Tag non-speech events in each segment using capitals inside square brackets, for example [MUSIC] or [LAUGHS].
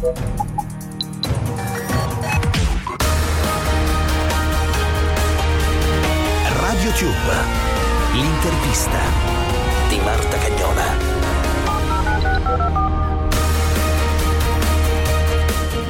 Radio Tube, l'intervista di Marta Cagnola.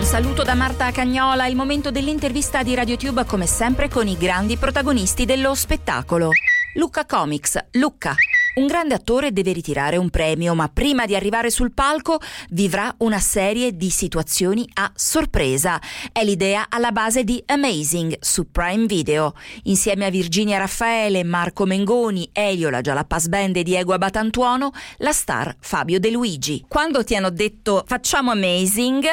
Saluto da Marta Cagnola, il momento dell'intervista di RadioTube come sempre con i grandi protagonisti dello spettacolo. Lucca Comics, Lucca. Un grande attore deve ritirare un premio, ma prima di arrivare sul palco vivrà una serie di situazioni a sorpresa. È l'idea alla base di Amazing su Prime Video. Insieme a Virginia Raffaele, Marco Mengoni, Elio, la Jalapas Band e Diego Abatantuono, la star Fabio De Luigi. Quando ti hanno detto facciamo Amazing,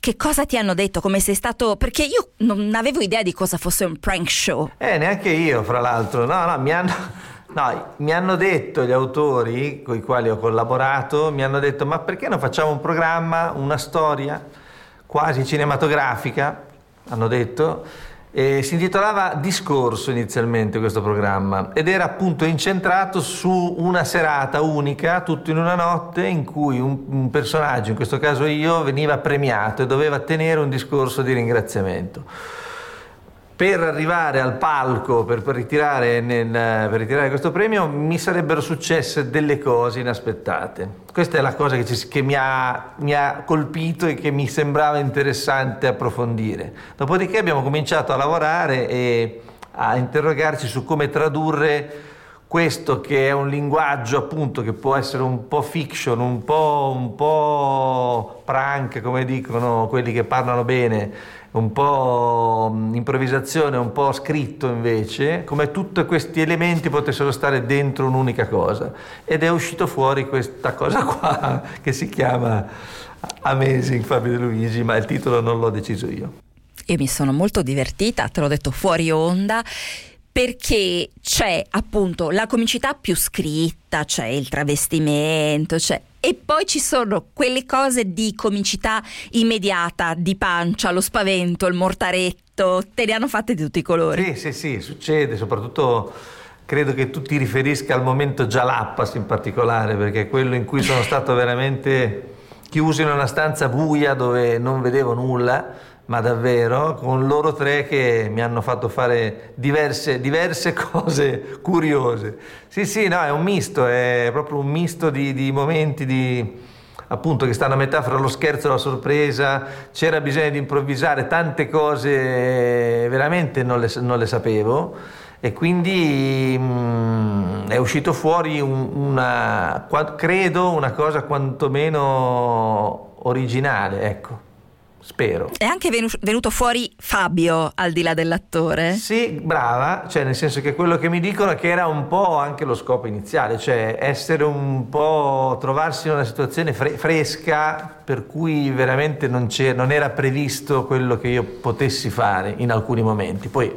che cosa ti hanno detto? Come sei stato. Perché io non avevo idea di cosa fosse un prank show. Eh, neanche io, fra l'altro. No, no, mi hanno. No, mi hanno detto gli autori con i quali ho collaborato, mi hanno detto ma perché non facciamo un programma, una storia quasi cinematografica, hanno detto, e si intitolava Discorso inizialmente questo programma ed era appunto incentrato su una serata unica, tutto in una notte, in cui un, un personaggio, in questo caso io, veniva premiato e doveva tenere un discorso di ringraziamento per arrivare al palco per, per, ritirare nel, per, ritirare questo premio mi sarebbero successe delle cose inaspettate. Questa è la cosa che, ci, che mi, ha, mi, ha, colpito e che mi sembrava interessante approfondire. Dopodiché abbiamo cominciato a lavorare e a interrogarci su come tradurre questo che è un linguaggio appunto che può essere un po' fiction, un po', un po prank come dicono quelli che parlano bene un po' improvvisazione, un po' scritto invece, come tutti questi elementi potessero stare dentro un'unica cosa. Ed è uscito fuori questa cosa [LAUGHS] qua che si chiama Amazing Fabio De Luigi, ma il titolo non l'ho deciso io. Io mi sono molto divertita, te l'ho detto fuori onda perché c'è appunto la comicità più scritta, c'è il travestimento, c'è e poi ci sono quelle cose di comicità immediata, di pancia, lo spavento, il mortaretto, te ne hanno fatte di tutti i colori. Sì, sì, sì, succede, soprattutto credo che tu ti riferisca al momento Jalappas in particolare, perché è quello in cui sono stato veramente chiuso in una stanza buia dove non vedevo nulla ma davvero, con loro tre che mi hanno fatto fare diverse, diverse [LAUGHS] cose curiose. Sì, sì, no, è un misto, è proprio un misto di, di momenti di, appunto che stanno a metà fra lo scherzo e la sorpresa, c'era bisogno di improvvisare tante cose, veramente non le, non le sapevo e quindi mh, mm, è uscito fuori un, una, credo, una cosa quantomeno originale, ecco. Spero. È anche venuto fuori Fabio al di là dell'attore? Sì, brava, cioè nel senso che quello che mi dicono è che era un po' anche lo scopo iniziale, cioè essere un po' trovarsi in una situazione fre- fresca per cui veramente non, non era previsto quello che io potessi fare in alcuni momenti. Poi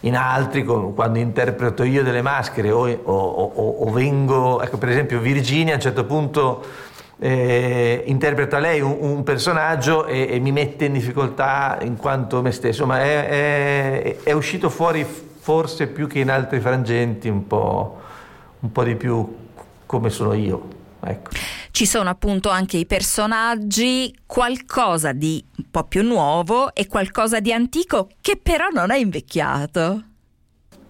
in altri, quando interpreto io delle maschere o, o, o, o vengo, ecco per esempio Virginia a un certo punto eh, interpreta lei un, un personaggio e, e, mi mette in difficoltà in quanto me stesso, ma è, è, è uscito fuori forse più che in altri frangenti un po', un po di più come sono io. Ecco. Ci sono appunto anche i personaggi, qualcosa di po' più nuovo e qualcosa di antico che però non è invecchiato.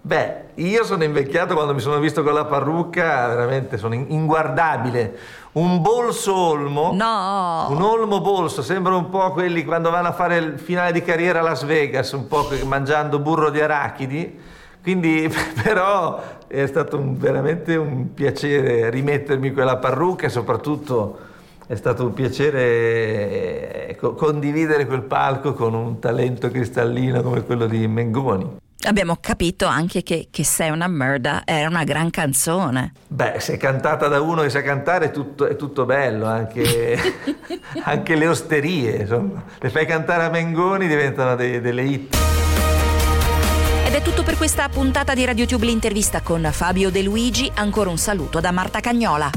Beh, io sono invecchiato quando mi sono visto con la parrucca, veramente sono inguardabile. Un bolso olmo. No! Un olmo bolso, sembra un po' quelli quando vanno a fare il finale di carriera a Las Vegas, un po' mangiando burro di arachidi. Quindi, [LAUGHS] però, è stato un, veramente un piacere rimettermi quella parrucca e soprattutto è stato un piacere eh, condividere quel palco con un talento cristallino come quello di Mengoni. Abbiamo capito anche che, che Sei una merda era una gran canzone. Beh, se è cantata da uno che sa cantare è tutto, è tutto bello, anche, [LAUGHS] anche, le osterie, insomma. Le fai cantare a Mengoni diventano dei, delle hit. Ed è tutto per questa puntata di RadioTube l'intervista con Fabio De Luigi. Ancora un saluto da Marta Cagnola.